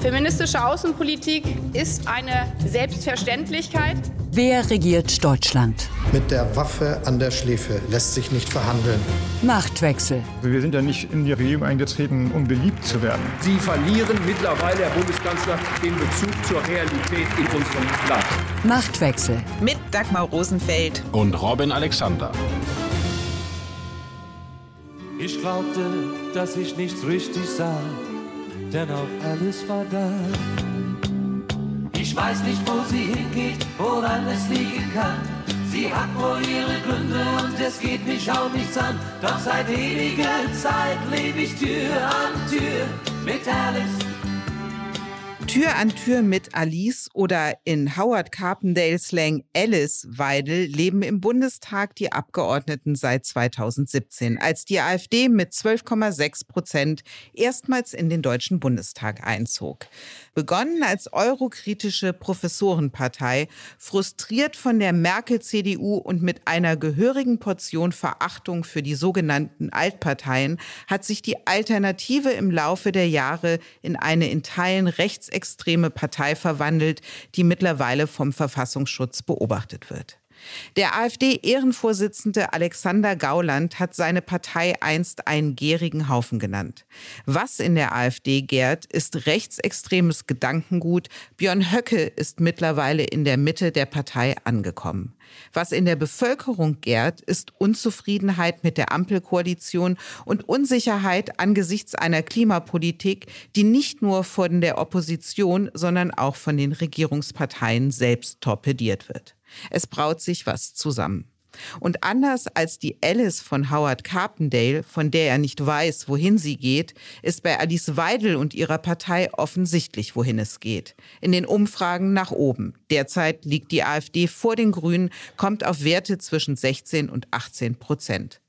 Feministische Außenpolitik ist eine Selbstverständlichkeit. Wer regiert Deutschland? Mit der Waffe an der Schläfe lässt sich nicht verhandeln. Machtwechsel. Wir sind ja nicht in die Regierung eingetreten, um beliebt zu werden. Sie verlieren mittlerweile, Herr Bundeskanzler, den Bezug zur Realität in unserem Land. Machtwechsel. Mit Dagmar Rosenfeld und Robin Alexander. Ich glaubte, dass ich nichts richtig sah denn auch alles war da. Ich weiß nicht, wo sie hingeht, woran es liegen kann. Sie hat wohl ihre Gründe und es geht mich auch nichts an. Doch seit ewiger Zeit lebe ich Tür an Tür mit Alice Tür an Tür mit Alice oder in Howard Carpendale Slang Alice Weidel leben im Bundestag die Abgeordneten seit 2017, als die AfD mit 12,6 Prozent erstmals in den Deutschen Bundestag einzog. Begonnen als eurokritische Professorenpartei, frustriert von der Merkel-CDU und mit einer gehörigen Portion Verachtung für die sogenannten Altparteien, hat sich die Alternative im Laufe der Jahre in eine in Teilen rechtsextreme Partei verwandelt, die mittlerweile vom Verfassungsschutz beobachtet wird. Der AfD-Ehrenvorsitzende Alexander Gauland hat seine Partei einst einen gärigen Haufen genannt. Was in der AfD gärt, ist rechtsextremes Gedankengut. Björn Höcke ist mittlerweile in der Mitte der Partei angekommen. Was in der Bevölkerung gärt, ist Unzufriedenheit mit der Ampelkoalition und Unsicherheit angesichts einer Klimapolitik, die nicht nur von der Opposition, sondern auch von den Regierungsparteien selbst torpediert wird. Es braut sich was zusammen. Und anders als die Alice von Howard Carpendale, von der er nicht weiß, wohin sie geht, ist bei Alice Weidel und ihrer Partei offensichtlich, wohin es geht. In den Umfragen nach oben. Derzeit liegt die AfD vor den Grünen, kommt auf Werte zwischen 16 und 18 Prozent.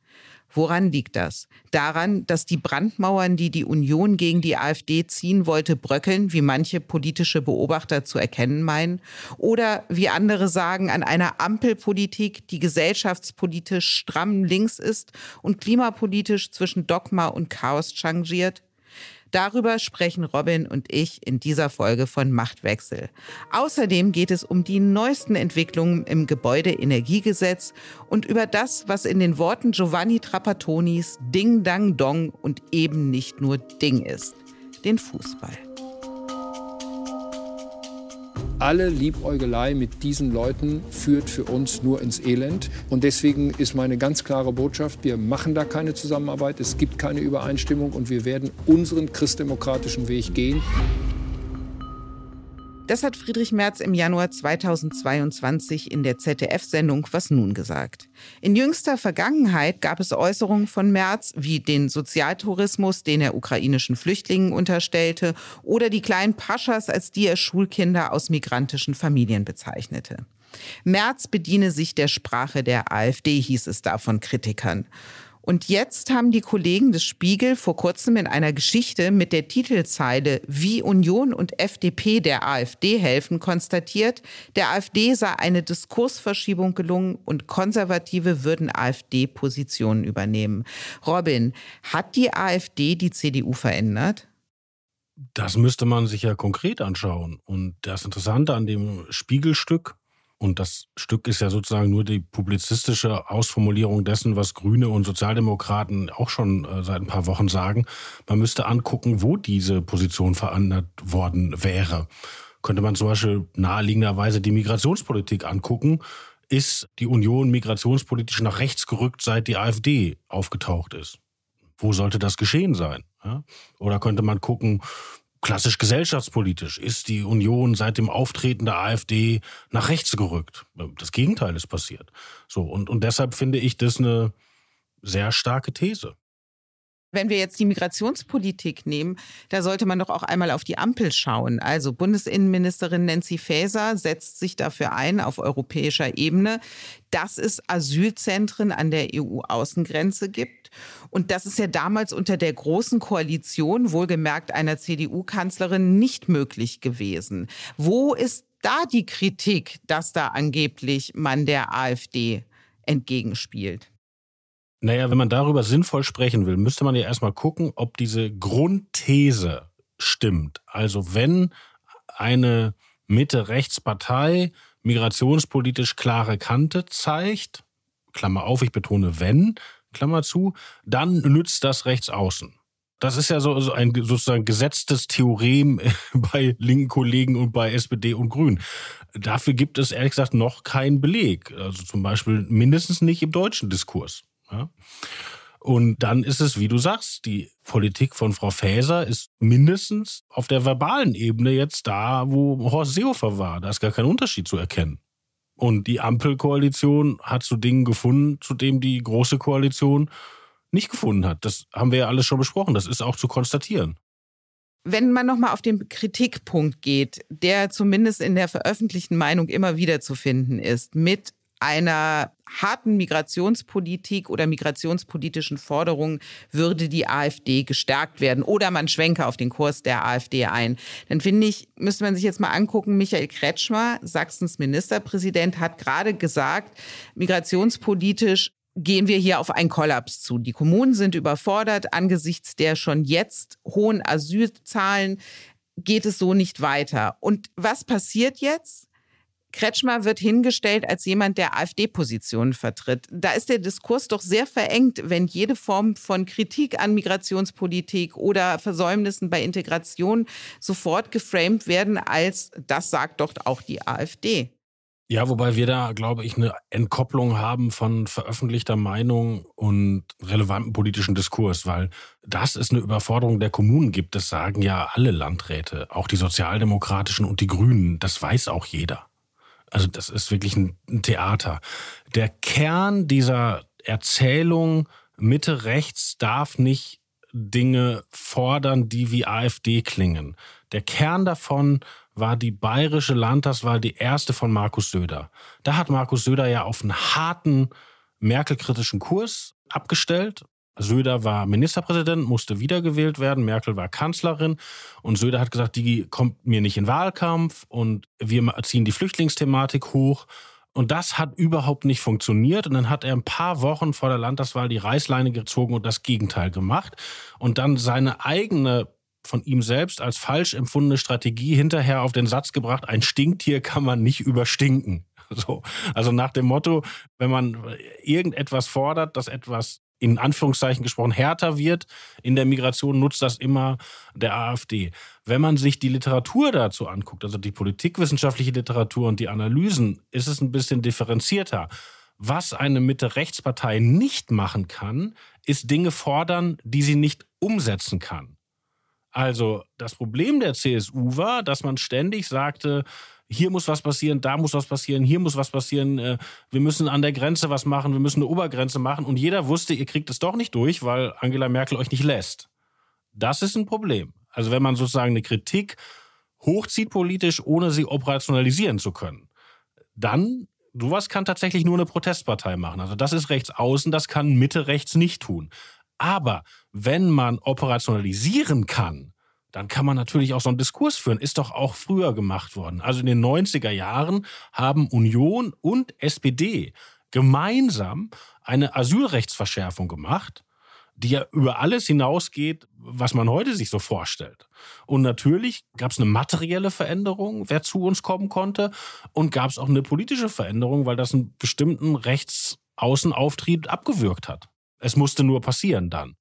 Woran liegt das? Daran, dass die Brandmauern, die die Union gegen die AfD ziehen wollte, bröckeln, wie manche politische Beobachter zu erkennen meinen? Oder wie andere sagen, an einer Ampelpolitik, die gesellschaftspolitisch stramm links ist und klimapolitisch zwischen Dogma und Chaos changiert? Darüber sprechen Robin und ich in dieser Folge von Machtwechsel. Außerdem geht es um die neuesten Entwicklungen im Gebäudeenergiegesetz und über das, was in den Worten Giovanni Trappattonis Ding Dang Dong und eben nicht nur Ding ist, den Fußball alle Liebäugelei mit diesen Leuten führt für uns nur ins Elend. Und deswegen ist meine ganz klare Botschaft, wir machen da keine Zusammenarbeit, es gibt keine Übereinstimmung und wir werden unseren christdemokratischen Weg gehen. Das hat Friedrich Merz im Januar 2022 in der ZDF-Sendung Was nun gesagt. In jüngster Vergangenheit gab es Äußerungen von Merz wie den Sozialtourismus, den er ukrainischen Flüchtlingen unterstellte, oder die kleinen Paschas, als die er Schulkinder aus migrantischen Familien bezeichnete. Merz bediene sich der Sprache der AfD, hieß es da von Kritikern. Und jetzt haben die Kollegen des Spiegel vor kurzem in einer Geschichte mit der Titelzeile Wie Union und FDP der AfD helfen konstatiert, der AfD sei eine Diskursverschiebung gelungen und Konservative würden AfD-Positionen übernehmen. Robin, hat die AfD die CDU verändert? Das müsste man sich ja konkret anschauen. Und das Interessante an dem Spiegelstück und das Stück ist ja sozusagen nur die publizistische Ausformulierung dessen, was Grüne und Sozialdemokraten auch schon äh, seit ein paar Wochen sagen. Man müsste angucken, wo diese Position verändert worden wäre. Könnte man zum Beispiel naheliegenderweise die Migrationspolitik angucken. Ist die Union migrationspolitisch nach rechts gerückt, seit die AfD aufgetaucht ist? Wo sollte das geschehen sein? Oder könnte man gucken, klassisch gesellschaftspolitisch ist die Union seit dem Auftreten der AfD nach rechts gerückt. Das Gegenteil ist passiert. So, und, und deshalb finde ich das eine sehr starke These. Wenn wir jetzt die Migrationspolitik nehmen, da sollte man doch auch einmal auf die Ampel schauen. Also Bundesinnenministerin Nancy Faeser setzt sich dafür ein auf europäischer Ebene, dass es Asylzentren an der EU-Außengrenze gibt. Und das ist ja damals unter der großen Koalition, wohlgemerkt einer CDU-Kanzlerin, nicht möglich gewesen. Wo ist da die Kritik, dass da angeblich man der AfD entgegenspielt? Naja, wenn man darüber sinnvoll sprechen will, müsste man ja erstmal gucken, ob diese Grundthese stimmt. Also wenn eine Mitte-Rechts-Partei migrationspolitisch klare Kante zeigt, Klammer auf, ich betone wenn, Klammer zu, dann nützt das rechts außen. Das ist ja so, so ein sozusagen gesetztes Theorem bei linken Kollegen und bei SPD und Grünen. Dafür gibt es ehrlich gesagt noch keinen Beleg. Also zum Beispiel mindestens nicht im deutschen Diskurs. Ja? Und dann ist es, wie du sagst, die Politik von Frau Faeser ist mindestens auf der verbalen Ebene jetzt da, wo Horst Seehofer war. Da ist gar kein Unterschied zu erkennen. Und die Ampelkoalition hat zu Dingen gefunden, zu denen die Große Koalition nicht gefunden hat. Das haben wir ja alles schon besprochen. Das ist auch zu konstatieren. Wenn man nochmal auf den Kritikpunkt geht, der zumindest in der veröffentlichten Meinung immer wieder zu finden ist, mit einer harten Migrationspolitik oder migrationspolitischen Forderungen würde die AfD gestärkt werden oder man schwenke auf den Kurs der AfD ein. Dann finde ich, müsste man sich jetzt mal angucken, Michael Kretschmer, Sachsens Ministerpräsident, hat gerade gesagt, migrationspolitisch gehen wir hier auf einen Kollaps zu. Die Kommunen sind überfordert angesichts der schon jetzt hohen Asylzahlen geht es so nicht weiter. Und was passiert jetzt? Kretschmer wird hingestellt als jemand, der AfD-Positionen vertritt. Da ist der Diskurs doch sehr verengt, wenn jede Form von Kritik an Migrationspolitik oder Versäumnissen bei Integration sofort geframed werden als, das sagt doch auch die AfD. Ja, wobei wir da, glaube ich, eine Entkopplung haben von veröffentlichter Meinung und relevantem politischen Diskurs, weil das ist eine Überforderung der Kommunen gibt. Das sagen ja alle Landräte, auch die Sozialdemokratischen und die Grünen. Das weiß auch jeder. Also das ist wirklich ein, Theater. Der Kern dieser Erzählung Mitte rechts darf nicht Dinge fordern, die wie AfD klingen. Der Kern davon war die bayerische Landtagswahl, die erste von Markus Söder. Da hat Markus Söder ja auf einen harten Merkel-kritischen Kurs abgestellt Söder war Ministerpräsident, musste wiedergewählt werden, Merkel war Kanzlerin und Söder hat gesagt, die kommt mir nicht in Wahlkampf und wir ziehen die Flüchtlingsthematik hoch. Und das hat überhaupt nicht funktioniert. Und dann hat er ein paar Wochen vor der Landtagswahl die Reißleine gezogen und das Gegenteil gemacht. Und dann seine eigene von ihm selbst als falsch empfundene Strategie hinterher auf den Satz gebracht, ein Stinktier kann man nicht überstinken. So. Also nach dem Motto, wenn man irgendetwas fordert, dass etwas in Anführungszeichen gesprochen härter wird in der Migration, nutzt das immer der AfD. Wenn man sich die Literatur dazu anguckt, also die politikwissenschaftliche Literatur und die Analysen, ist es ein bisschen differenzierter. Was eine Mitte-Rechtspartei nicht machen kann, ist Dinge fordern, die sie nicht umsetzen kann. Also das Problem der CSU war, dass man ständig sagte, hier muss was passieren, da muss was passieren, hier muss was passieren, äh, wir müssen an der Grenze was machen, wir müssen eine Obergrenze machen. Und jeder wusste, ihr kriegt es doch nicht durch, weil Angela Merkel euch nicht lässt. Das ist ein Problem. Also wenn man sozusagen eine Kritik hochzieht politisch, ohne sie operationalisieren zu können, dann sowas kann tatsächlich nur eine Protestpartei machen. Also das ist rechts außen, das kann Mitte rechts nicht tun. Aber wenn man operationalisieren kann, dann kann man natürlich auch so einen Diskurs führen. Ist doch auch früher gemacht worden. Also in den 90er Jahren haben Union und SPD gemeinsam eine Asylrechtsverschärfung gemacht, die ja über alles hinausgeht, was man heute sich so vorstellt. Und natürlich gab es eine materielle Veränderung, wer zu uns kommen konnte, und gab es auch eine politische Veränderung, weil das einen bestimmten Rechtsaußenauftrieb abgewürgt hat. Es musste nur passieren dann.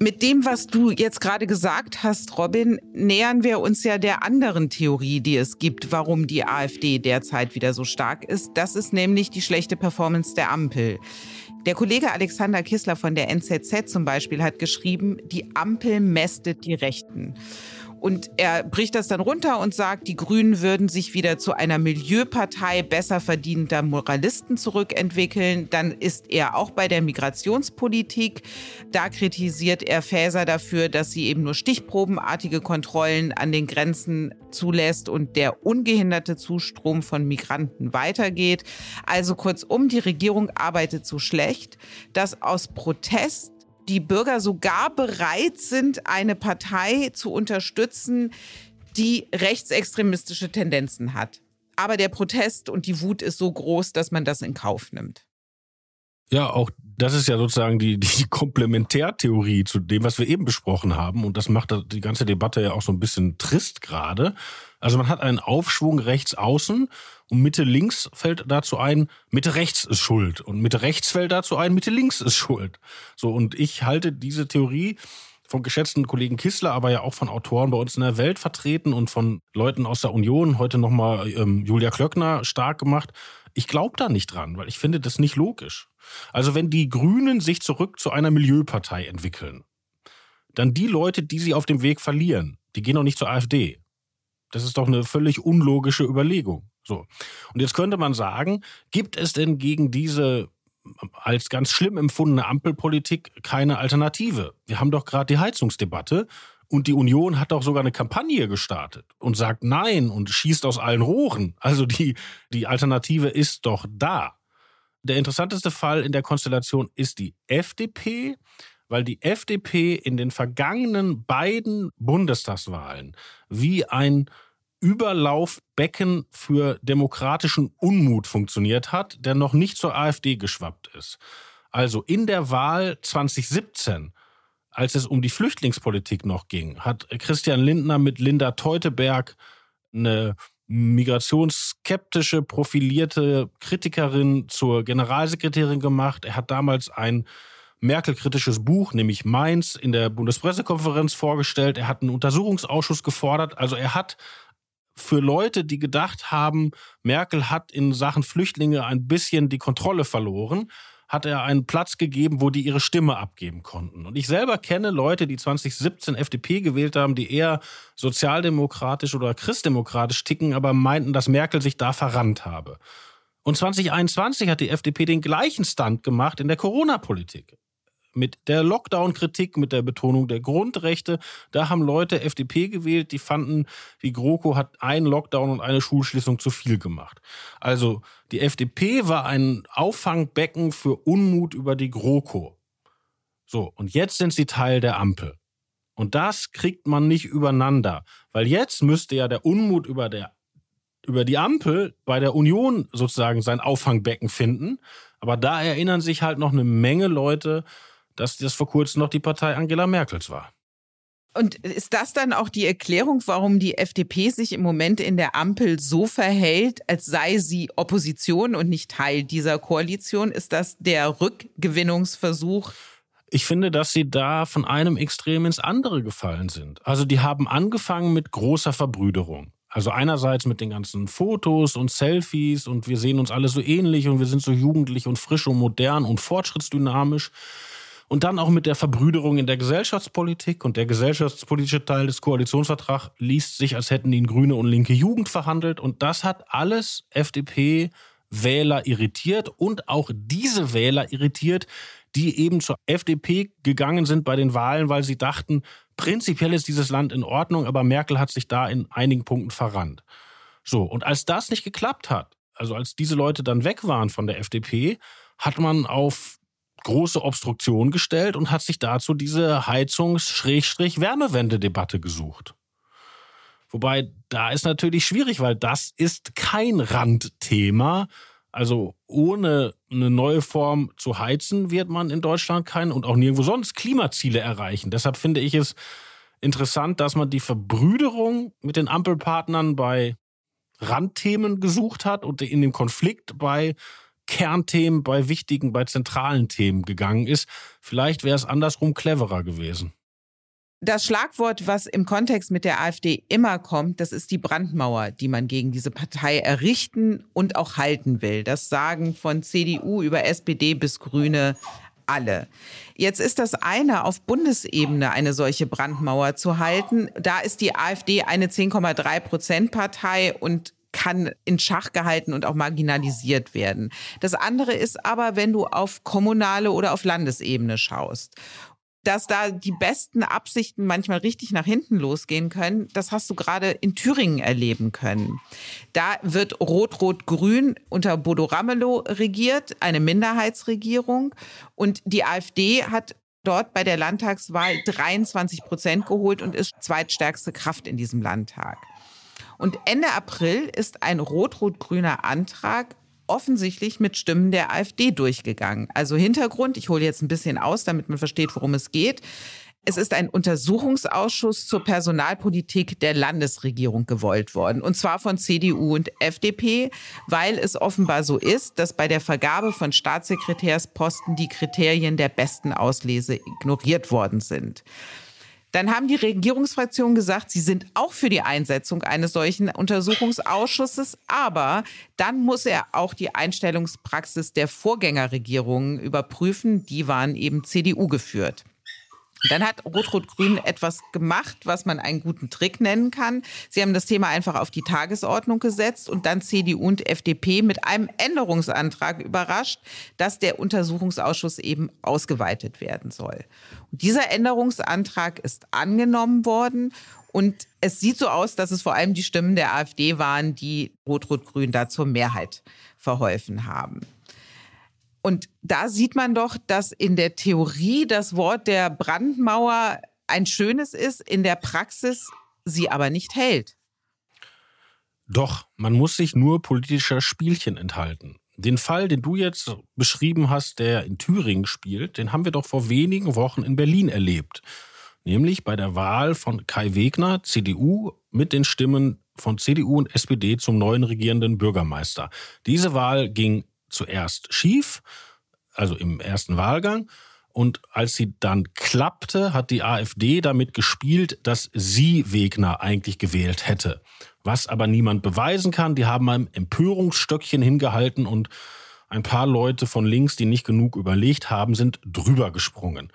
Mit dem, was du jetzt gerade gesagt hast, Robin, nähern wir uns ja der anderen Theorie, die es gibt, warum die AfD derzeit wieder so stark ist. Das ist nämlich die schlechte Performance der Ampel. Der Kollege Alexander Kissler von der NZZ zum Beispiel hat geschrieben, die Ampel mästet die Rechten. Und er bricht das dann runter und sagt, die Grünen würden sich wieder zu einer Milieupartei besser verdienender Moralisten zurückentwickeln. Dann ist er auch bei der Migrationspolitik. Da kritisiert er Faeser dafür, dass sie eben nur stichprobenartige Kontrollen an den Grenzen zulässt und der ungehinderte Zustrom von Migranten weitergeht. Also kurzum, die Regierung arbeitet so schlecht, dass aus Protest die Bürger sogar bereit sind, eine Partei zu unterstützen, die rechtsextremistische Tendenzen hat. Aber der Protest und die Wut ist so groß, dass man das in Kauf nimmt. Ja, auch das ist ja sozusagen die, die Komplementärtheorie zu dem, was wir eben besprochen haben. Und das macht die ganze Debatte ja auch so ein bisschen trist gerade. Also man hat einen Aufschwung rechts außen und Mitte links fällt dazu ein, Mitte rechts ist schuld. Und Mitte rechts fällt dazu ein, Mitte links ist schuld. So, und ich halte diese Theorie vom geschätzten Kollegen Kissler, aber ja auch von Autoren bei uns in der Welt vertreten und von Leuten aus der Union, heute nochmal ähm, Julia Klöckner stark gemacht. Ich glaube da nicht dran, weil ich finde das nicht logisch. Also wenn die Grünen sich zurück zu einer Milieupartei entwickeln, dann die Leute, die sie auf dem Weg verlieren, die gehen doch nicht zur AfD. Das ist doch eine völlig unlogische Überlegung. So. Und jetzt könnte man sagen, gibt es denn gegen diese als ganz schlimm empfundene Ampelpolitik keine Alternative? Wir haben doch gerade die Heizungsdebatte und die Union hat doch sogar eine Kampagne gestartet und sagt Nein und schießt aus allen Rohren. Also die, die Alternative ist doch da. Der interessanteste Fall in der Konstellation ist die FDP, weil die FDP in den vergangenen beiden Bundestagswahlen wie ein Überlaufbecken für demokratischen Unmut funktioniert hat, der noch nicht zur AfD geschwappt ist. Also in der Wahl 2017, als es um die Flüchtlingspolitik noch ging, hat Christian Lindner mit Linda Teuteberg eine migrationsskeptische, profilierte Kritikerin zur Generalsekretärin gemacht. Er hat damals ein Merkel-kritisches Buch, nämlich Mainz, in der Bundespressekonferenz vorgestellt. Er hat einen Untersuchungsausschuss gefordert. Also er hat für Leute, die gedacht haben, Merkel hat in Sachen Flüchtlinge ein bisschen die Kontrolle verloren, hat er einen Platz gegeben, wo die ihre Stimme abgeben konnten. Und ich selber kenne Leute, die 2017 FDP gewählt haben, die eher sozialdemokratisch oder christdemokratisch ticken, aber meinten, dass Merkel sich da verrannt habe. Und 2021 hat die FDP den gleichen Stand gemacht in der Corona-Politik mit der Lockdown-Kritik, mit der Betonung der Grundrechte. Da haben Leute FDP gewählt, die fanden, die GroKo hat einen Lockdown und eine Schulschließung zu viel gemacht. Also die FDP war ein Auffangbecken für Unmut über die GroKo. So, und jetzt sind sie Teil der Ampel. Und das kriegt man nicht übereinander, weil jetzt müsste ja der Unmut über der über die Ampel bei der Union sozusagen sein Auffangbecken finden. Aber da erinnern sich halt noch eine Menge Leute dass das vor kurzem noch die Partei Angela Merkels war. Und ist das dann auch die Erklärung, warum die FDP sich im Moment in der Ampel so verhält, als sei sie Opposition und nicht Teil dieser Koalition? Ist das der Rückgewinnungsversuch? Ich finde, dass sie da von einem Extrem ins andere gefallen sind. Also die haben angefangen mit großer Verbrüderung. Also einerseits mit den ganzen Fotos und Selfies und wir sehen uns alle so ähnlich und wir sind so jugendlich und frisch und modern und fortschrittsdynamisch. Und dann auch mit der Verbrüderung in der Gesellschaftspolitik. Und der gesellschaftspolitische Teil des Koalitionsvertrags liest sich, als hätten ihn Grüne und linke Jugend verhandelt. Und das hat alles FDP Wähler irritiert und auch diese Wähler irritiert, die eben zur FDP gegangen sind bei den Wahlen, weil sie dachten, prinzipiell ist dieses Land in Ordnung, aber Merkel hat sich da in einigen Punkten verrannt. So, und als das nicht geklappt hat, also als diese Leute dann weg waren von der FDP, hat man auf große Obstruktion gestellt und hat sich dazu diese Heizungs-Wärmewende-Debatte gesucht. Wobei, da ist natürlich schwierig, weil das ist kein Randthema. Also ohne eine neue Form zu heizen, wird man in Deutschland kein und auch nirgendwo sonst Klimaziele erreichen. Deshalb finde ich es interessant, dass man die Verbrüderung mit den Ampelpartnern bei Randthemen gesucht hat und in dem Konflikt bei Kernthemen, bei wichtigen, bei zentralen Themen gegangen ist. Vielleicht wäre es andersrum cleverer gewesen. Das Schlagwort, was im Kontext mit der AfD immer kommt, das ist die Brandmauer, die man gegen diese Partei errichten und auch halten will. Das sagen von CDU über SPD bis Grüne alle. Jetzt ist das eine, auf Bundesebene eine solche Brandmauer zu halten. Da ist die AfD eine 10,3 Prozent Partei und kann in Schach gehalten und auch marginalisiert werden. Das andere ist aber, wenn du auf kommunale oder auf Landesebene schaust dass da die besten Absichten manchmal richtig nach hinten losgehen können, das hast du gerade in Thüringen erleben können. Da wird Rot-Rot-Grün unter Bodo Ramelow regiert, eine Minderheitsregierung. Und die AfD hat dort bei der Landtagswahl 23 Prozent geholt und ist zweitstärkste Kraft in diesem Landtag. Und Ende April ist ein rot-rot-grüner Antrag offensichtlich mit Stimmen der AfD durchgegangen. Also Hintergrund, ich hole jetzt ein bisschen aus, damit man versteht, worum es geht. Es ist ein Untersuchungsausschuss zur Personalpolitik der Landesregierung gewollt worden. Und zwar von CDU und FDP, weil es offenbar so ist, dass bei der Vergabe von Staatssekretärsposten die Kriterien der besten Auslese ignoriert worden sind. Dann haben die Regierungsfraktionen gesagt, sie sind auch für die Einsetzung eines solchen Untersuchungsausschusses, aber dann muss er auch die Einstellungspraxis der Vorgängerregierungen überprüfen. Die waren eben CDU geführt. Dann hat Rot-Rot-Grün etwas gemacht, was man einen guten Trick nennen kann. Sie haben das Thema einfach auf die Tagesordnung gesetzt und dann CDU und FDP mit einem Änderungsantrag überrascht, dass der Untersuchungsausschuss eben ausgeweitet werden soll. Und dieser Änderungsantrag ist angenommen worden und es sieht so aus, dass es vor allem die Stimmen der AfD waren, die Rot-Rot-Grün da zur Mehrheit verholfen haben. Und da sieht man doch, dass in der Theorie das Wort der Brandmauer ein schönes ist, in der Praxis sie aber nicht hält. Doch, man muss sich nur politischer Spielchen enthalten. Den Fall, den du jetzt beschrieben hast, der in Thüringen spielt, den haben wir doch vor wenigen Wochen in Berlin erlebt. Nämlich bei der Wahl von Kai Wegner, CDU, mit den Stimmen von CDU und SPD zum neuen regierenden Bürgermeister. Diese Wahl ging zuerst schief, also im ersten Wahlgang. Und als sie dann klappte, hat die AfD damit gespielt, dass sie Wegner eigentlich gewählt hätte. Was aber niemand beweisen kann. Die haben ein Empörungsstöckchen hingehalten und ein paar Leute von links, die nicht genug überlegt haben, sind drüber gesprungen.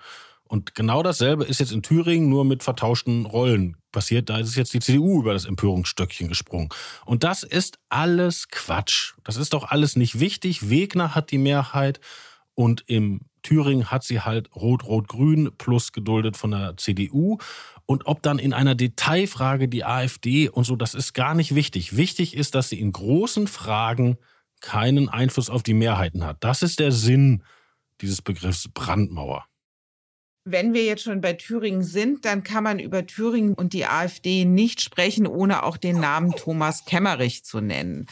Und genau dasselbe ist jetzt in Thüringen nur mit vertauschten Rollen passiert. Da ist jetzt die CDU über das Empörungsstöckchen gesprungen. Und das ist alles Quatsch. Das ist doch alles nicht wichtig. Wegner hat die Mehrheit und im Thüringen hat sie halt Rot-Rot-Grün plus geduldet von der CDU. Und ob dann in einer Detailfrage die AfD und so, das ist gar nicht wichtig. Wichtig ist, dass sie in großen Fragen keinen Einfluss auf die Mehrheiten hat. Das ist der Sinn dieses Begriffs Brandmauer. Wenn wir jetzt schon bei Thüringen sind, dann kann man über Thüringen und die AfD nicht sprechen, ohne auch den Namen Thomas Kemmerich zu nennen.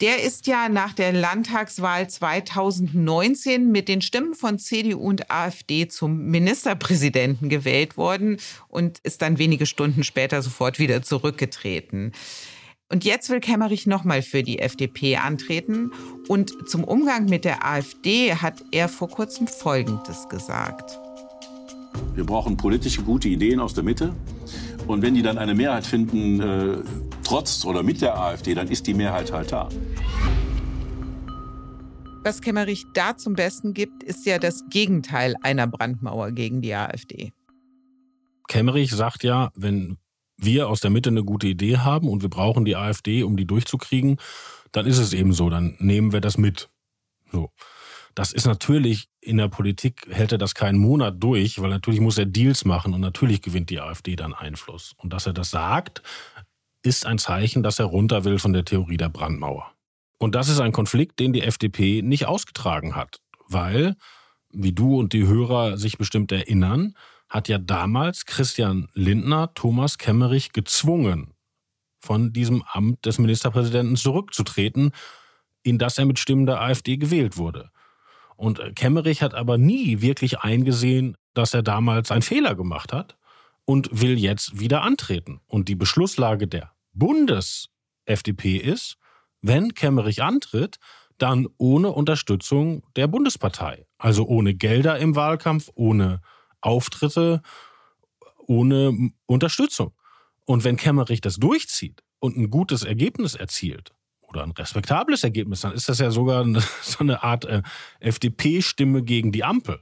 Der ist ja nach der Landtagswahl 2019 mit den Stimmen von CDU und AfD zum Ministerpräsidenten gewählt worden und ist dann wenige Stunden später sofort wieder zurückgetreten. Und jetzt will Kemmerich nochmal für die FDP antreten. Und zum Umgang mit der AfD hat er vor kurzem Folgendes gesagt. Wir brauchen politische gute Ideen aus der Mitte. Und wenn die dann eine Mehrheit finden, äh, trotz oder mit der AfD, dann ist die Mehrheit halt da. Was Kemmerich da zum Besten gibt, ist ja das Gegenteil einer Brandmauer gegen die AfD. Kemmerich sagt ja, wenn wir aus der Mitte eine gute Idee haben und wir brauchen die AfD, um die durchzukriegen, dann ist es eben so, dann nehmen wir das mit. So. Das ist natürlich in der Politik hält er das keinen Monat durch, weil natürlich muss er Deals machen und natürlich gewinnt die AfD dann Einfluss. Und dass er das sagt, ist ein Zeichen, dass er runter will von der Theorie der Brandmauer. Und das ist ein Konflikt, den die FDP nicht ausgetragen hat, weil, wie du und die Hörer sich bestimmt erinnern, hat ja damals Christian Lindner Thomas Kemmerich gezwungen, von diesem Amt des Ministerpräsidenten zurückzutreten, in das er mit Stimmen der AfD gewählt wurde. Und äh, Kemmerich hat aber nie wirklich eingesehen, dass er damals einen Fehler gemacht hat und will jetzt wieder antreten. Und die Beschlusslage der Bundes-FDP ist, wenn Kemmerich antritt, dann ohne Unterstützung der Bundespartei. Also ohne Gelder im Wahlkampf, ohne Auftritte, ohne Unterstützung. Und wenn Kemmerich das durchzieht und ein gutes Ergebnis erzielt, oder ein respektables Ergebnis, dann ist das ja sogar so eine Art äh, FDP-Stimme gegen die Ampel.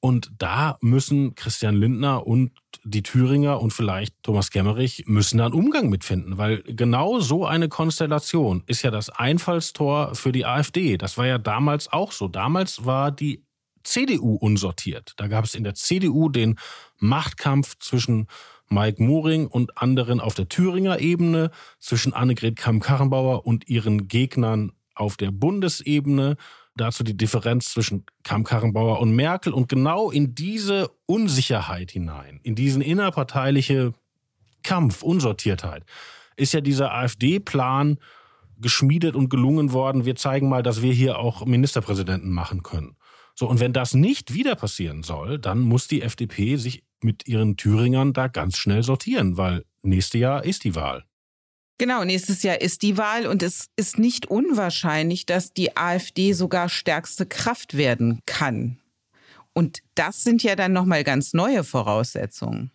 Und da müssen Christian Lindner und die Thüringer und vielleicht Thomas Kemmerich müssen da einen Umgang mitfinden, weil genau so eine Konstellation ist ja das Einfallstor für die AfD. Das war ja damals auch so. Damals war die CDU unsortiert. Da gab es in der CDU den Machtkampf zwischen Mike Moring und anderen auf der Thüringer Ebene, zwischen Annegret Kamm-Karrenbauer und ihren Gegnern auf der Bundesebene. Dazu die Differenz zwischen Kamm-Karrenbauer und Merkel. Und genau in diese Unsicherheit hinein, in diesen innerparteiliche Kampf, Unsortiertheit, ist ja dieser AfD-Plan geschmiedet und gelungen worden. Wir zeigen mal, dass wir hier auch Ministerpräsidenten machen können. So, und wenn das nicht wieder passieren soll, dann muss die FDP sich mit ihren Thüringern da ganz schnell sortieren, weil nächstes Jahr ist die Wahl. Genau, nächstes Jahr ist die Wahl und es ist nicht unwahrscheinlich, dass die AfD sogar stärkste Kraft werden kann. Und das sind ja dann nochmal ganz neue Voraussetzungen.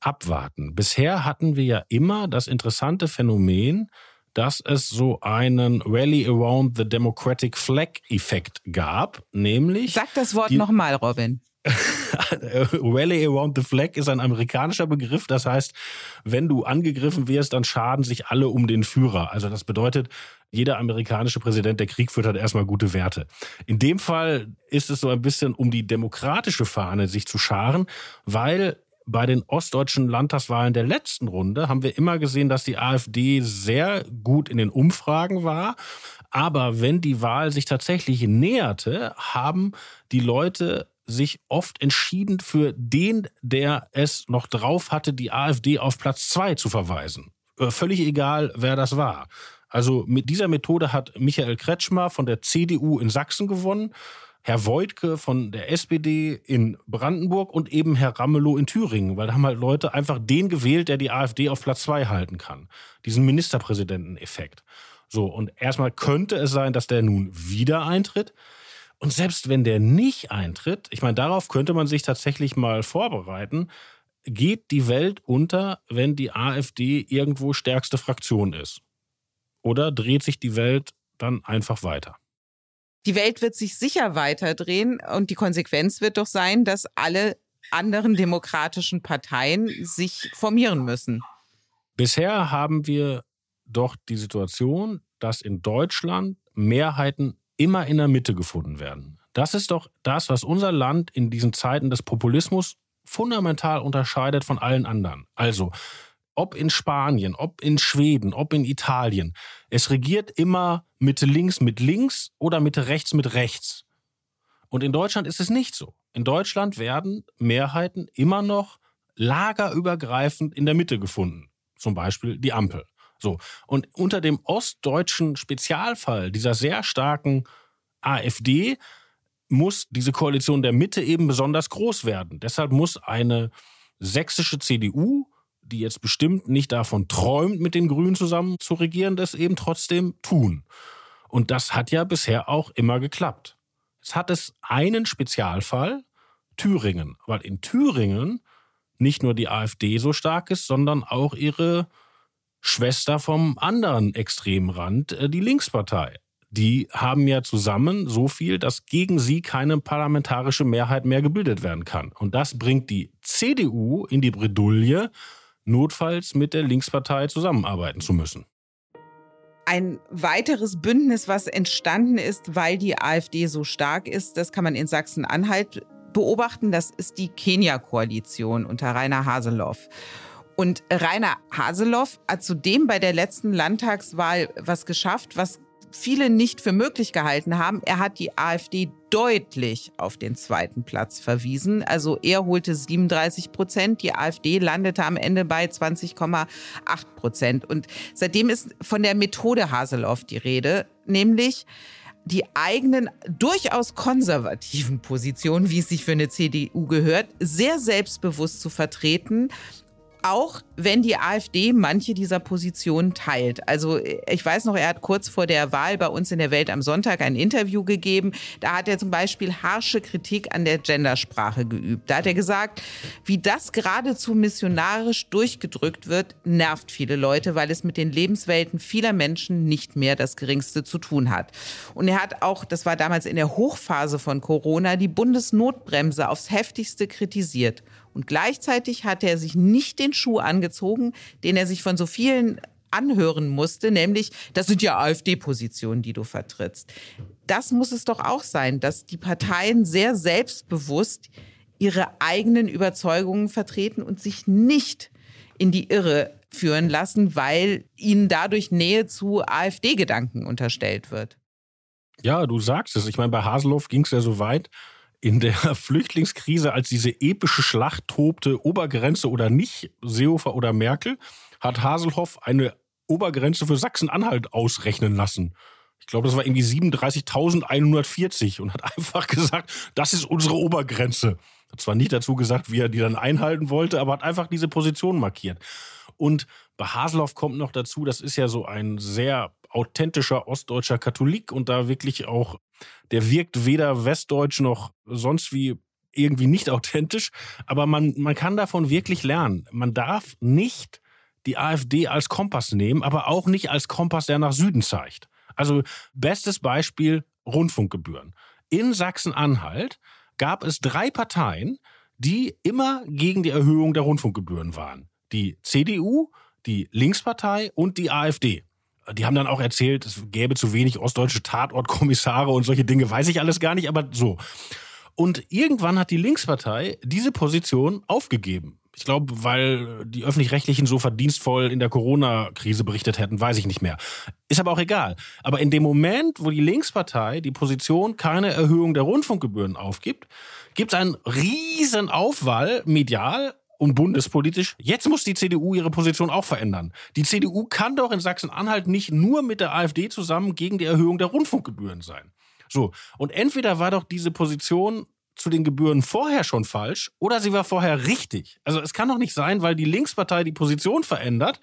Abwarten. Bisher hatten wir ja immer das interessante Phänomen, dass es so einen Rally Around the Democratic Flag Effekt gab, nämlich. Sag das Wort nochmal, Robin. Rally Around the Flag ist ein amerikanischer Begriff. Das heißt, wenn du angegriffen wirst, dann schaden sich alle um den Führer. Also das bedeutet, jeder amerikanische Präsident, der Krieg führt, hat erstmal gute Werte. In dem Fall ist es so ein bisschen um die demokratische Fahne sich zu scharen, weil bei den ostdeutschen Landtagswahlen der letzten Runde haben wir immer gesehen, dass die AfD sehr gut in den Umfragen war. Aber wenn die Wahl sich tatsächlich näherte, haben die Leute sich oft entschieden für den, der es noch drauf hatte, die AfD auf Platz zwei zu verweisen. Äh, völlig egal, wer das war. Also mit dieser Methode hat Michael Kretschmer von der CDU in Sachsen gewonnen, Herr Voigtke von der SPD in Brandenburg und eben Herr Ramelow in Thüringen, weil da haben halt Leute einfach den gewählt, der die AfD auf Platz zwei halten kann. Diesen Ministerpräsidenteneffekt. So, und erstmal könnte es sein, dass der nun wieder eintritt. Und selbst wenn der nicht eintritt, ich meine, darauf könnte man sich tatsächlich mal vorbereiten, geht die Welt unter, wenn die AfD irgendwo stärkste Fraktion ist? Oder dreht sich die Welt dann einfach weiter? Die Welt wird sich sicher weiterdrehen und die Konsequenz wird doch sein, dass alle anderen demokratischen Parteien sich formieren müssen. Bisher haben wir doch die Situation, dass in Deutschland Mehrheiten immer in der Mitte gefunden werden. Das ist doch das, was unser Land in diesen Zeiten des Populismus fundamental unterscheidet von allen anderen. Also, ob in Spanien, ob in Schweden, ob in Italien, es regiert immer Mitte links mit links oder Mitte rechts mit rechts. Und in Deutschland ist es nicht so. In Deutschland werden Mehrheiten immer noch lagerübergreifend in der Mitte gefunden. Zum Beispiel die Ampel. So. Und unter dem ostdeutschen Spezialfall dieser sehr starken AfD muss diese Koalition der Mitte eben besonders groß werden. Deshalb muss eine sächsische CDU, die jetzt bestimmt nicht davon träumt, mit den Grünen zusammen zu regieren, das eben trotzdem tun. Und das hat ja bisher auch immer geklappt. Es hat es einen Spezialfall, Thüringen, weil in Thüringen nicht nur die AfD so stark ist, sondern auch ihre Schwester vom anderen Extremrand, äh, die Linkspartei. Die haben ja zusammen so viel, dass gegen sie keine parlamentarische Mehrheit mehr gebildet werden kann. Und das bringt die CDU in die Bredouille, notfalls mit der Linkspartei zusammenarbeiten zu müssen. Ein weiteres Bündnis, was entstanden ist, weil die AfD so stark ist, das kann man in Sachsen-Anhalt beobachten. Das ist die Kenia-Koalition unter Rainer Haseloff. Und Rainer Haseloff hat zudem bei der letzten Landtagswahl was geschafft, was viele nicht für möglich gehalten haben. Er hat die AfD deutlich auf den zweiten Platz verwiesen. Also er holte 37 Prozent, die AfD landete am Ende bei 20,8 Prozent. Und seitdem ist von der Methode Haseloff die Rede, nämlich die eigenen durchaus konservativen Positionen, wie es sich für eine CDU gehört, sehr selbstbewusst zu vertreten auch wenn die AfD manche dieser Positionen teilt. Also ich weiß noch, er hat kurz vor der Wahl bei uns in der Welt am Sonntag ein Interview gegeben. Da hat er zum Beispiel harsche Kritik an der Gendersprache geübt. Da hat er gesagt, wie das geradezu missionarisch durchgedrückt wird, nervt viele Leute, weil es mit den Lebenswelten vieler Menschen nicht mehr das Geringste zu tun hat. Und er hat auch, das war damals in der Hochphase von Corona, die Bundesnotbremse aufs heftigste kritisiert. Und gleichzeitig hat er sich nicht den Schuh angezogen, den er sich von so vielen anhören musste, nämlich, das sind ja AfD-Positionen, die du vertrittst. Das muss es doch auch sein, dass die Parteien sehr selbstbewusst ihre eigenen Überzeugungen vertreten und sich nicht in die Irre führen lassen, weil ihnen dadurch Nähe zu AfD-Gedanken unterstellt wird. Ja, du sagst es. Ich meine, bei Haseloff ging es ja so weit, in der Flüchtlingskrise, als diese epische Schlacht tobte, Obergrenze oder nicht, Seehofer oder Merkel, hat Haselhoff eine Obergrenze für Sachsen-Anhalt ausrechnen lassen. Ich glaube, das war irgendwie 37.140 und hat einfach gesagt, das ist unsere Obergrenze. Hat zwar nicht dazu gesagt, wie er die dann einhalten wollte, aber hat einfach diese Position markiert. Und bei Haseloff kommt noch dazu, das ist ja so ein sehr authentischer ostdeutscher Katholik und da wirklich auch, der wirkt weder westdeutsch noch sonst wie irgendwie nicht authentisch, aber man, man kann davon wirklich lernen. Man darf nicht die AfD als Kompass nehmen, aber auch nicht als Kompass, der nach Süden zeigt. Also bestes Beispiel Rundfunkgebühren. In Sachsen-Anhalt gab es drei Parteien, die immer gegen die Erhöhung der Rundfunkgebühren waren. Die CDU, die Linkspartei und die AfD. Die haben dann auch erzählt, es gäbe zu wenig ostdeutsche Tatortkommissare und solche Dinge, weiß ich alles gar nicht, aber so. Und irgendwann hat die Linkspartei diese Position aufgegeben. Ich glaube, weil die öffentlich-rechtlichen so verdienstvoll in der Corona-Krise berichtet hätten, weiß ich nicht mehr. Ist aber auch egal. Aber in dem Moment, wo die Linkspartei die Position keine Erhöhung der Rundfunkgebühren aufgibt, gibt es einen riesen Aufwall medial und bundespolitisch. Jetzt muss die CDU ihre Position auch verändern. Die CDU kann doch in Sachsen-Anhalt nicht nur mit der AfD zusammen gegen die Erhöhung der Rundfunkgebühren sein. So. Und entweder war doch diese Position zu den Gebühren vorher schon falsch oder sie war vorher richtig. Also es kann doch nicht sein, weil die Linkspartei die Position verändert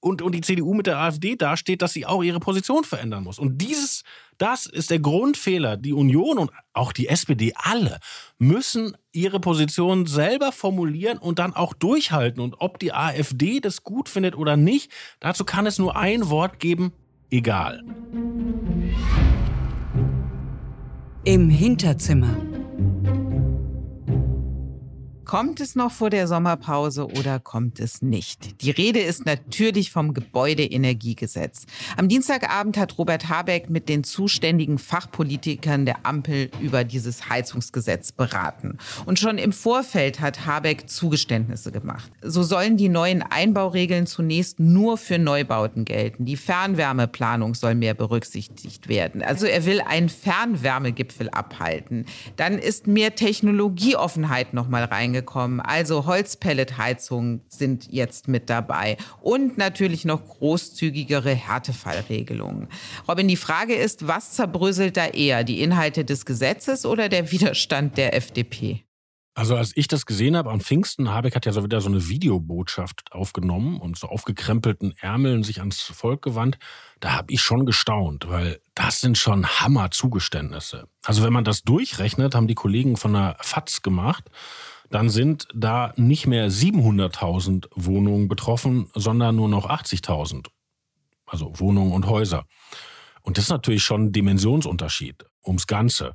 und, und die CDU mit der AfD dasteht, dass sie auch ihre Position verändern muss. Und dieses, das ist der Grundfehler. Die Union und auch die SPD, alle müssen ihre Position selber formulieren und dann auch durchhalten. Und ob die AfD das gut findet oder nicht, dazu kann es nur ein Wort geben, egal. Im Hinterzimmer. Kommt es noch vor der Sommerpause oder kommt es nicht? Die Rede ist natürlich vom Gebäudeenergiegesetz. Am Dienstagabend hat Robert Habeck mit den zuständigen Fachpolitikern der Ampel über dieses Heizungsgesetz beraten. Und schon im Vorfeld hat Habeck Zugeständnisse gemacht. So sollen die neuen Einbauregeln zunächst nur für Neubauten gelten. Die Fernwärmeplanung soll mehr berücksichtigt werden. Also er will einen Fernwärmegipfel abhalten. Dann ist mehr Technologieoffenheit nochmal reingekommen angekommen. Also Holzpelletheizungen sind jetzt mit dabei und natürlich noch großzügigere Härtefallregelungen. Robin, die Frage ist, was zerbröselt da eher, die Inhalte des Gesetzes oder der Widerstand der FDP? Also als ich das gesehen habe am Pfingsten, Habeck hat ja so wieder so eine Videobotschaft aufgenommen und so aufgekrempelten Ärmeln sich ans Volk gewandt. Da habe ich schon gestaunt, weil das sind schon Hammer-Zugeständnisse. Also wenn man das durchrechnet, haben die Kollegen von der FATS gemacht dann sind da nicht mehr 700.000 Wohnungen betroffen, sondern nur noch 80.000. Also Wohnungen und Häuser. Und das ist natürlich schon ein Dimensionsunterschied ums Ganze.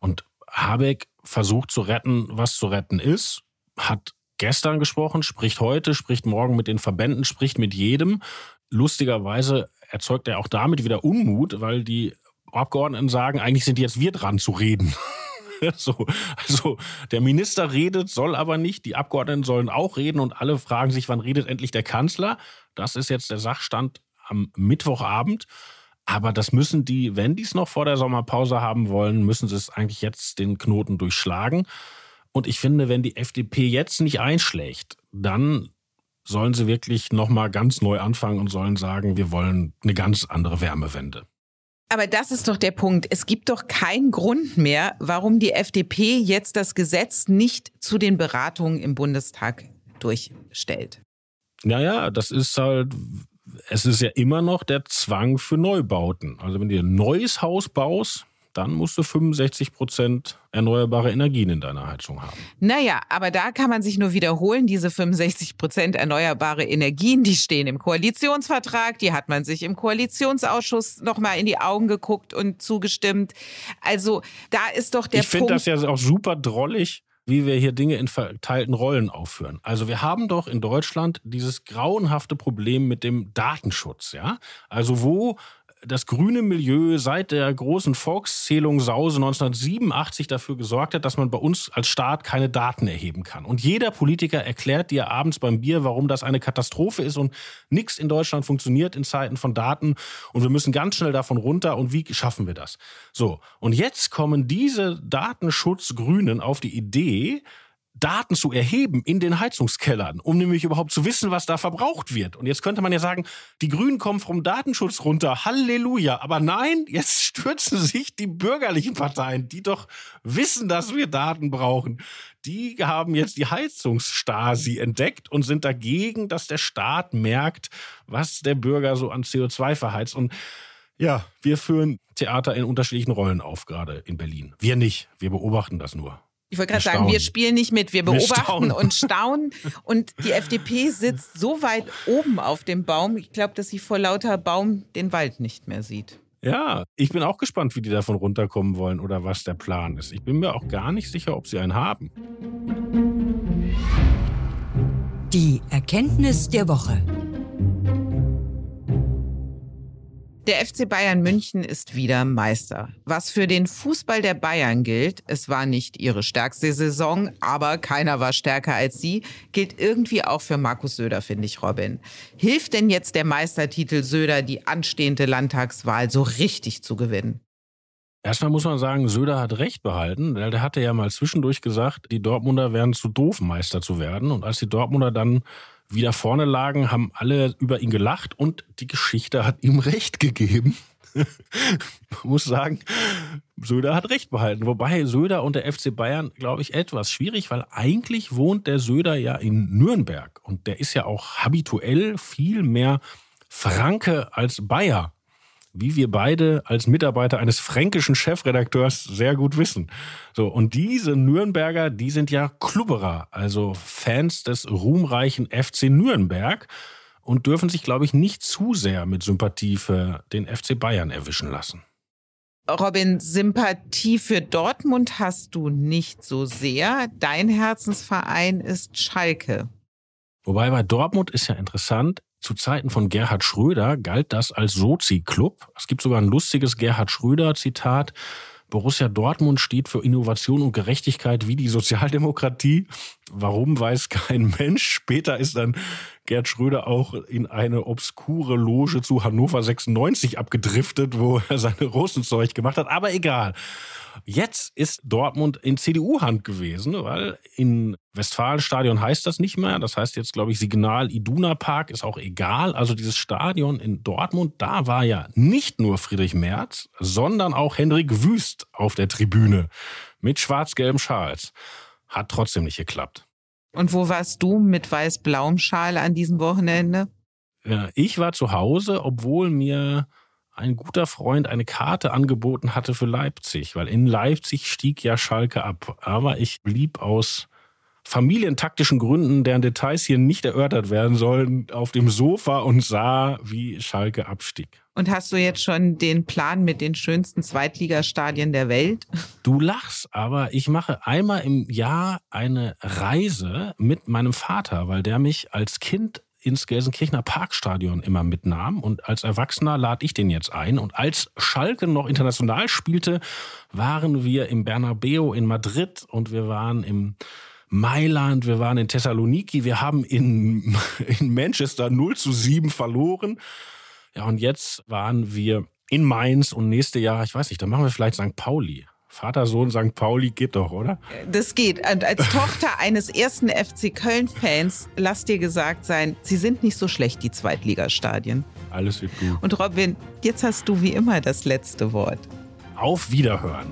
Und Habeck versucht zu retten, was zu retten ist, hat gestern gesprochen, spricht heute, spricht morgen mit den Verbänden, spricht mit jedem. Lustigerweise erzeugt er auch damit wieder Unmut, weil die Abgeordneten sagen, eigentlich sind jetzt wir dran zu reden. so, also der Minister redet, soll aber nicht. Die Abgeordneten sollen auch reden und alle fragen sich, wann redet endlich der Kanzler? Das ist jetzt der Sachstand am Mittwochabend. Aber das müssen die, wenn die es noch vor der Sommerpause haben wollen, müssen sie es eigentlich jetzt den Knoten durchschlagen. Und ich finde, wenn die FDP jetzt nicht einschlägt, dann sollen sie wirklich nochmal ganz neu anfangen und sollen sagen, wir wollen eine ganz andere Wärmewende. Aber das ist doch der Punkt. Es gibt doch keinen Grund mehr, warum die FDP jetzt das Gesetz nicht zu den Beratungen im Bundestag durchstellt. Naja, das ist halt, es ist ja immer noch der Zwang für Neubauten. Also wenn du ein neues Haus baust, dann musst du 65 Prozent erneuerbare Energien in deiner Heizung haben. Naja, aber da kann man sich nur wiederholen, diese 65 Prozent erneuerbare Energien, die stehen im Koalitionsvertrag, die hat man sich im Koalitionsausschuss nochmal in die Augen geguckt und zugestimmt. Also da ist doch der ich Punkt. Ich finde das ja auch super drollig, wie wir hier Dinge in verteilten Rollen aufführen. Also wir haben doch in Deutschland dieses grauenhafte Problem mit dem Datenschutz, ja? Also wo das grüne Milieu seit der großen Volkszählung Sause 1987 dafür gesorgt hat, dass man bei uns als Staat keine Daten erheben kann. Und jeder Politiker erklärt dir abends beim Bier, warum das eine Katastrophe ist und nichts in Deutschland funktioniert in Zeiten von Daten und wir müssen ganz schnell davon runter und wie schaffen wir das? So, und jetzt kommen diese Datenschutzgrünen auf die Idee, Daten zu erheben in den Heizungskellern, um nämlich überhaupt zu wissen, was da verbraucht wird. Und jetzt könnte man ja sagen, die Grünen kommen vom Datenschutz runter. Halleluja. Aber nein, jetzt stürzen sich die bürgerlichen Parteien, die doch wissen, dass wir Daten brauchen. Die haben jetzt die Heizungsstasi entdeckt und sind dagegen, dass der Staat merkt, was der Bürger so an CO2 verheizt. Und ja, wir führen Theater in unterschiedlichen Rollen auf, gerade in Berlin. Wir nicht, wir beobachten das nur. Ich wollte gerade sagen, wir spielen nicht mit, wir beobachten wir staunen. und staunen. Und die FDP sitzt so weit oben auf dem Baum, ich glaube, dass sie vor lauter Baum den Wald nicht mehr sieht. Ja, ich bin auch gespannt, wie die davon runterkommen wollen oder was der Plan ist. Ich bin mir auch gar nicht sicher, ob sie einen haben. Die Erkenntnis der Woche. Der FC Bayern München ist wieder Meister. Was für den Fußball der Bayern gilt, es war nicht ihre stärkste Saison, aber keiner war stärker als sie, gilt irgendwie auch für Markus Söder, finde ich, Robin. Hilft denn jetzt der Meistertitel Söder, die anstehende Landtagswahl so richtig zu gewinnen? Erstmal muss man sagen, Söder hat recht behalten. Der hatte ja mal zwischendurch gesagt, die Dortmunder wären zu doof, Meister zu werden. Und als die Dortmunder dann wieder vorne lagen, haben alle über ihn gelacht und die Geschichte hat ihm recht gegeben. Man muss sagen, Söder hat recht behalten. Wobei Söder und der FC Bayern, glaube ich, etwas schwierig, weil eigentlich wohnt der Söder ja in Nürnberg und der ist ja auch habituell viel mehr Franke als Bayer wie wir beide als Mitarbeiter eines fränkischen Chefredakteurs sehr gut wissen. So, und diese Nürnberger, die sind ja Klubberer, also Fans des ruhmreichen FC Nürnberg und dürfen sich, glaube ich, nicht zu sehr mit Sympathie für den FC Bayern erwischen lassen. Robin, Sympathie für Dortmund hast du nicht so sehr. Dein Herzensverein ist Schalke. Wobei bei Dortmund ist ja interessant, zu Zeiten von Gerhard Schröder galt das als Sozi-Club. Es gibt sogar ein lustiges Gerhard Schröder-Zitat. Borussia Dortmund steht für Innovation und Gerechtigkeit wie die Sozialdemokratie. Warum weiß kein Mensch. Später ist dann Gerd Schröder auch in eine obskure Loge zu Hannover 96 abgedriftet, wo er seine Russenzeug gemacht hat. Aber egal. Jetzt ist Dortmund in CDU-Hand gewesen, weil in Westfalenstadion heißt das nicht mehr. Das heißt jetzt, glaube ich, Signal Iduna Park ist auch egal. Also dieses Stadion in Dortmund, da war ja nicht nur Friedrich Merz, sondern auch Hendrik Wüst auf der Tribüne mit schwarz-gelben Schals. Hat trotzdem nicht geklappt. Und wo warst du mit weiß-blauem Schal an diesem Wochenende? Ich war zu Hause, obwohl mir ein guter Freund eine Karte angeboten hatte für Leipzig, weil in Leipzig stieg ja Schalke ab. Aber ich blieb aus familientaktischen Gründen, deren Details hier nicht erörtert werden sollen, auf dem Sofa und sah, wie Schalke abstieg. Und hast du jetzt schon den Plan mit den schönsten Zweitligastadien der Welt? Du lachst, aber ich mache einmal im Jahr eine Reise mit meinem Vater, weil der mich als Kind ins Gelsenkirchener Parkstadion immer mitnahm. Und als Erwachsener lade ich den jetzt ein. Und als Schalke noch international spielte, waren wir im Bernabeu in Madrid und wir waren im Mailand, wir waren in Thessaloniki, wir haben in, in Manchester 0 zu 7 verloren. Ja, und jetzt waren wir in Mainz und nächste Jahr, ich weiß nicht, da machen wir vielleicht St. Pauli. Vater, Sohn, St. Pauli geht doch, oder? Das geht. Und als Tochter eines ersten FC Köln-Fans, lass dir gesagt sein, sie sind nicht so schlecht, die Zweitligastadien. Alles wird gut. Und Robin, jetzt hast du wie immer das letzte Wort. Auf Wiederhören.